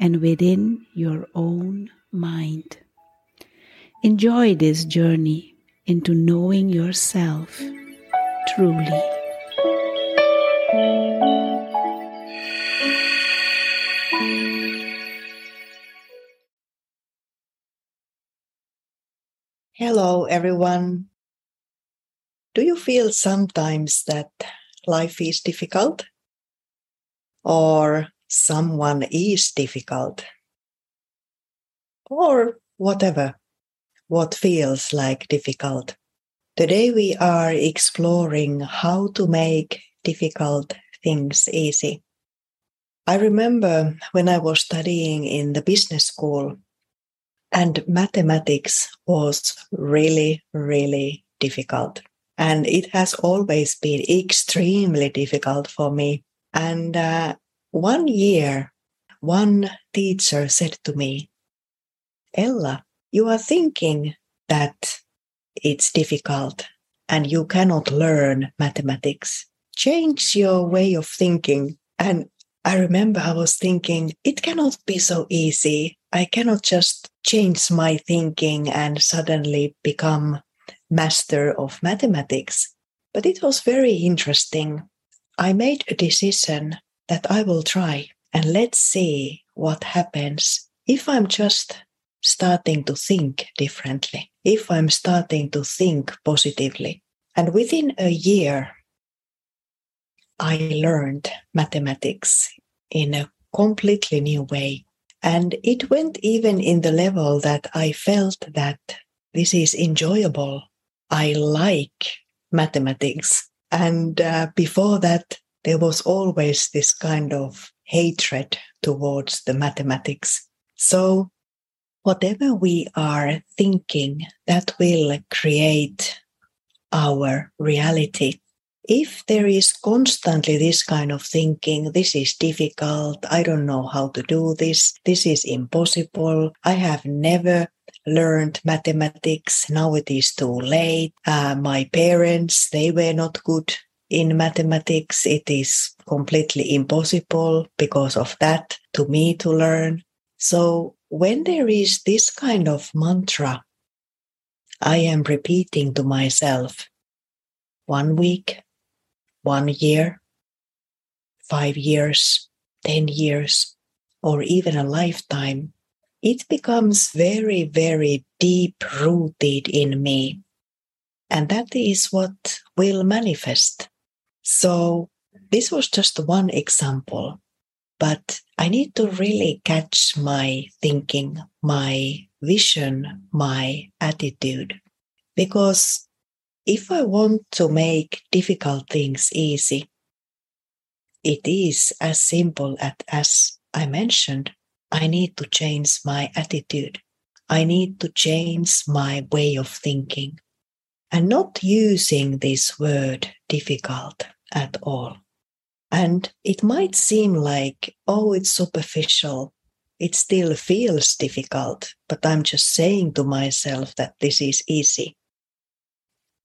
and within your own mind. Enjoy this journey into knowing yourself truly. Hello, everyone. Do you feel sometimes that life is difficult? Or someone is difficult, or whatever, what feels like difficult. Today we are exploring how to make difficult things easy. I remember when I was studying in the business school and mathematics was really, really difficult. And it has always been extremely difficult for me. And uh, one year, one teacher said to me, Ella, you are thinking that it's difficult and you cannot learn mathematics. Change your way of thinking. And I remember I was thinking, it cannot be so easy. I cannot just change my thinking and suddenly become master of mathematics. But it was very interesting. I made a decision that I will try and let's see what happens if I'm just starting to think differently, if I'm starting to think positively. And within a year, I learned mathematics in a completely new way. And it went even in the level that I felt that this is enjoyable. I like mathematics. And uh, before that, there was always this kind of hatred towards the mathematics. So, whatever we are thinking, that will create our reality. If there is constantly this kind of thinking, this is difficult, I don't know how to do this, this is impossible, I have never learned mathematics, now it is too late, uh, my parents, they were not good in mathematics, it is completely impossible because of that to me to learn. So when there is this kind of mantra, I am repeating to myself one week, one year, five years, 10 years, or even a lifetime, it becomes very, very deep rooted in me. And that is what will manifest. So this was just one example, but I need to really catch my thinking, my vision, my attitude. Because if I want to make difficult things easy, it is as simple as I mentioned. I need to change my attitude. I need to change my way of thinking and not using this word difficult at all. And it might seem like, oh, it's superficial. it still feels difficult, but I'm just saying to myself that this is easy.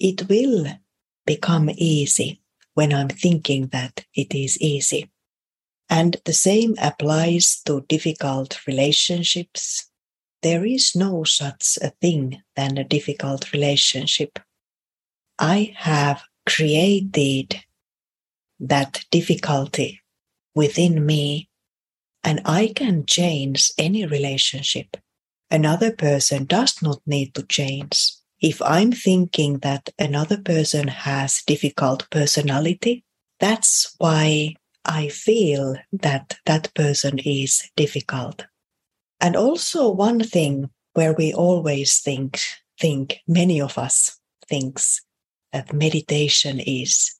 It will become easy when I'm thinking that it is easy. And the same applies to difficult relationships. There is no such a thing than a difficult relationship. I have created that difficulty within me and I can change any relationship. Another person does not need to change. If I'm thinking that another person has difficult personality, that's why I feel that that person is difficult. And also one thing where we always think, think many of us thinks that meditation is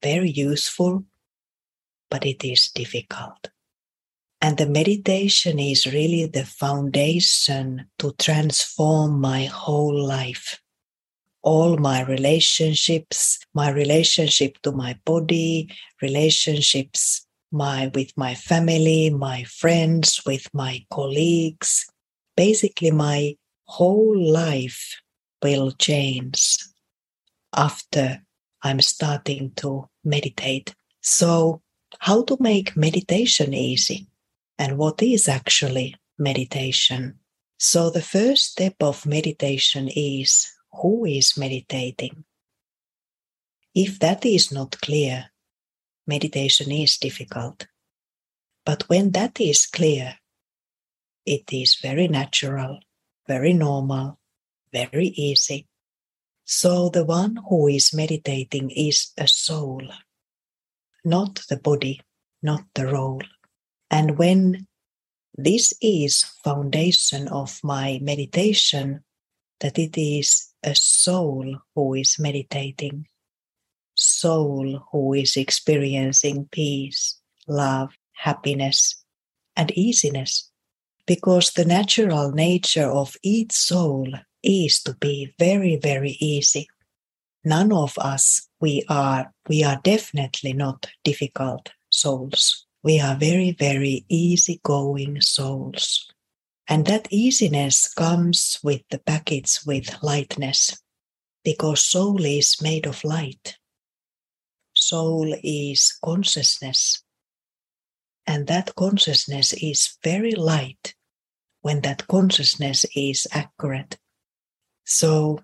very useful, but it is difficult. And the meditation is really the foundation to transform my whole life all my relationships, my relationship to my body, relationships my with my family, my friends, with my colleagues. Basically my whole life will change after I'm starting to meditate. So, how to make meditation easy and what is actually meditation? So, the first step of meditation is who is meditating. If that is not clear, meditation is difficult. But when that is clear, it is very natural, very normal, very easy. So the one who is meditating is a soul, not the body, not the role. And when this is foundation of my meditation, that it is a soul who is meditating, soul who is experiencing peace, love, happiness, and easiness. Because the natural nature of each soul is to be very, very easy. None of us, we are, we are definitely not difficult souls. We are very, very easygoing souls. And that easiness comes with the package with lightness, because soul is made of light. Soul is consciousness. And that consciousness is very light when that consciousness is accurate. So,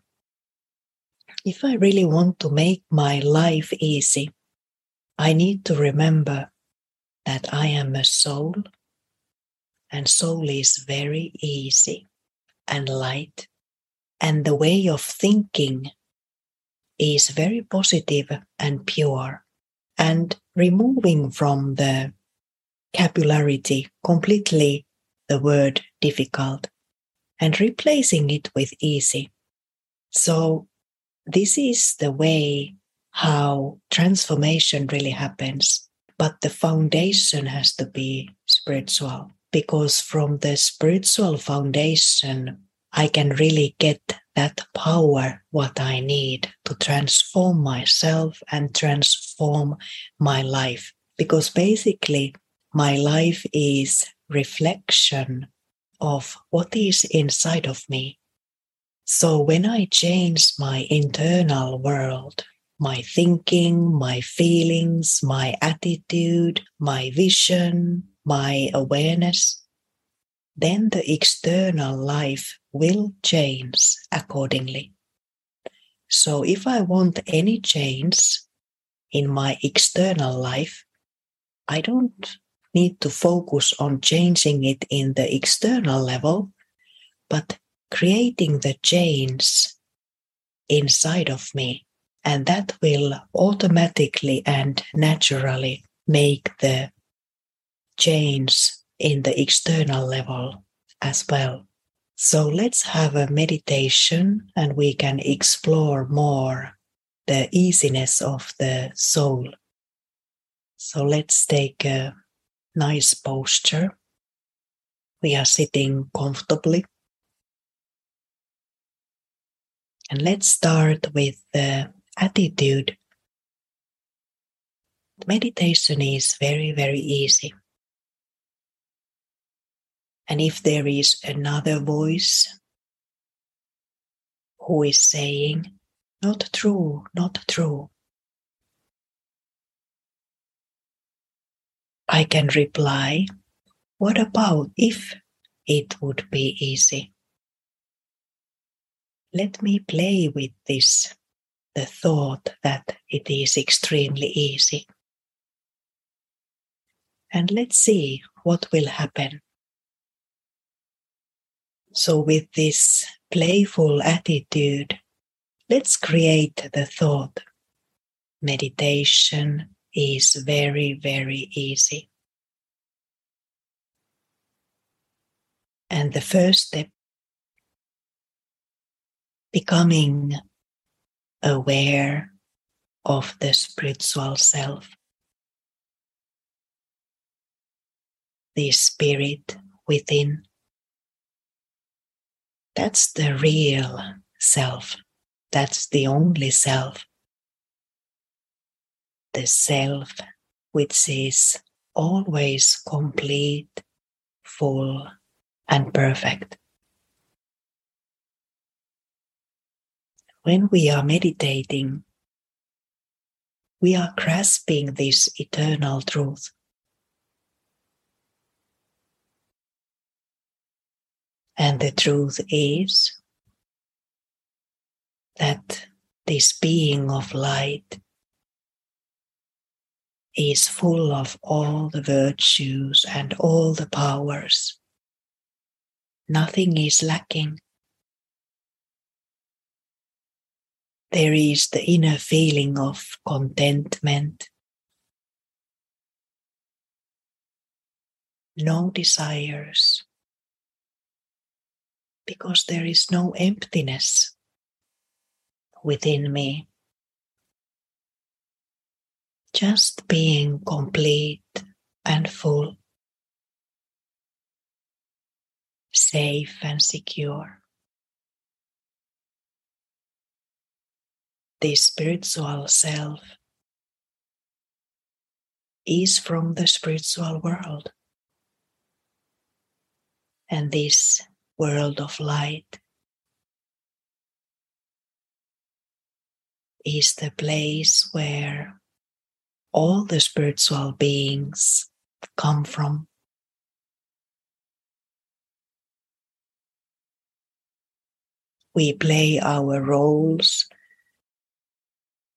if I really want to make my life easy, I need to remember that I am a soul and soul is very easy and light. And the way of thinking is very positive and pure. And removing from the capillarity completely the word difficult and replacing it with easy. So, this is the way how transformation really happens. But the foundation has to be spiritual because from the spiritual foundation, I can really get that power, what I need to transform myself and transform my life. Because basically, my life is reflection of what is inside of me. So when I change my internal world, my thinking, my feelings, my attitude, my vision, my awareness, then the external life will change accordingly. So, if I want any change in my external life, I don't need to focus on changing it in the external level, but creating the change inside of me. And that will automatically and naturally make the change in the external level as well. So let's have a meditation and we can explore more the easiness of the soul. So let's take a nice posture. We are sitting comfortably. And let's start with the attitude. Meditation is very, very easy. And if there is another voice who is saying, not true, not true, I can reply, what about if it would be easy? Let me play with this, the thought that it is extremely easy. And let's see what will happen. So, with this playful attitude, let's create the thought meditation is very, very easy. And the first step, becoming aware of the spiritual self, the spirit within. That's the real self. That's the only self the self which is always complete, full, and perfect. When we are meditating, we are grasping this eternal truth. And the truth is that this being of light is full of all the virtues and all the powers. Nothing is lacking. There is the inner feeling of contentment, no desires, because there is no emptiness within me just being complete and full, safe and secure. The spiritual self is from the spiritual world. And this world of light is the place where all the spiritual beings come from. We play our roles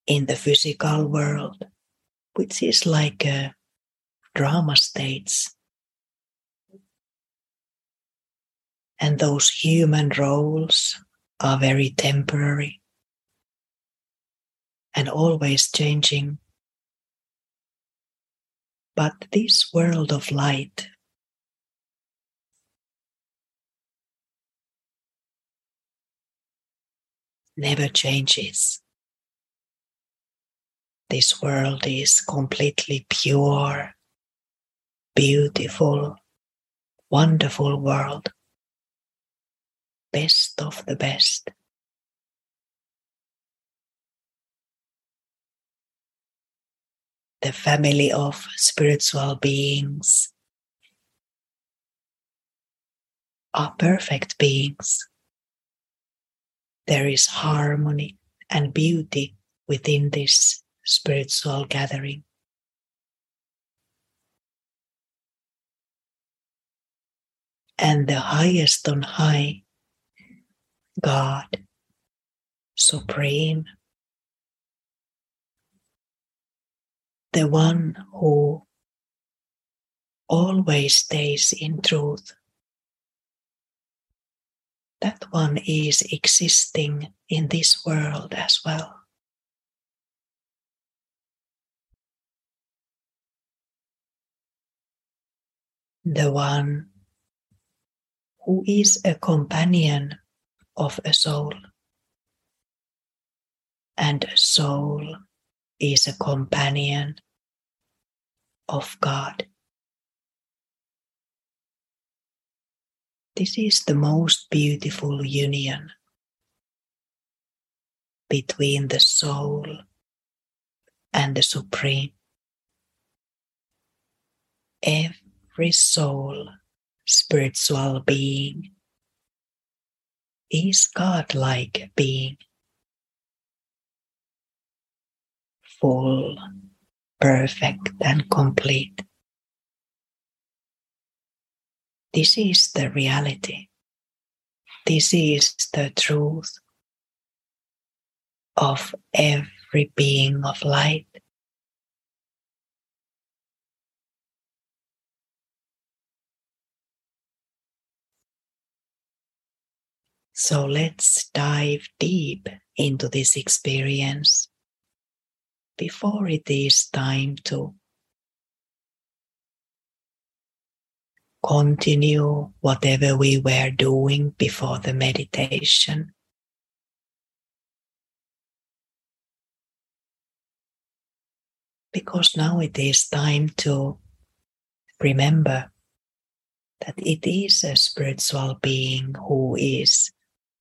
in the physical world, which is like a drama stage. And those human roles are very temporary and always changing. But this world of light never changes. This world is completely pure, beautiful, wonderful world, best of the best. The family of spiritual beings are perfect beings. There is harmony and beauty within this spiritual gathering. And the highest on high, God, Supreme, the one who always stays in truth. That one is existing in this world as well. The one who is a companion of a soul. And a soul is a companion of God. This is the most beautiful union between the soul and the Supreme. Every soul spiritual being is God-like being, full, perfect, and complete. This is the reality. This is the truth of every being of light. So let's dive deep into this experience before it is time to continue whatever we were doing before the meditation. Because now it is time to remember that it is a spiritual being who is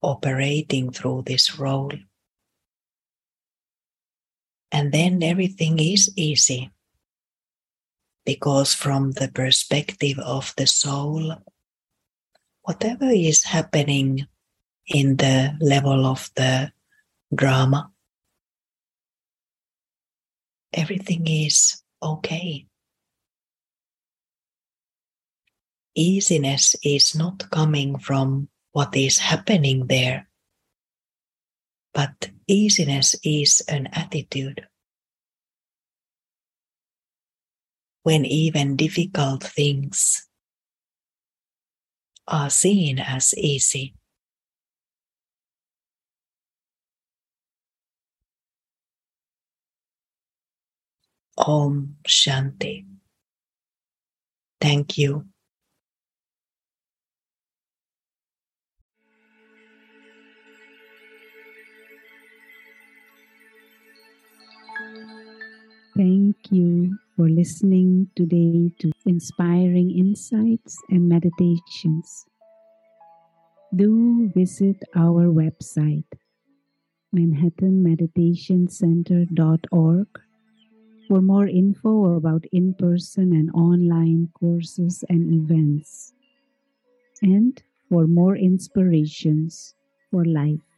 operating through this role. And then everything is easy because, from the perspective of the soul, whatever is happening in the level of the drama, everything is okay. Easiness is not coming from what is happening there. But easiness is an attitude. When even difficult things are seen as easy. Om Shanti. Thank you Thank you for listening today to inspiring insights and meditations. Do visit our website, manhattanmeditationcenter.org, for more info about in person and online courses and events, and for more inspirations for life.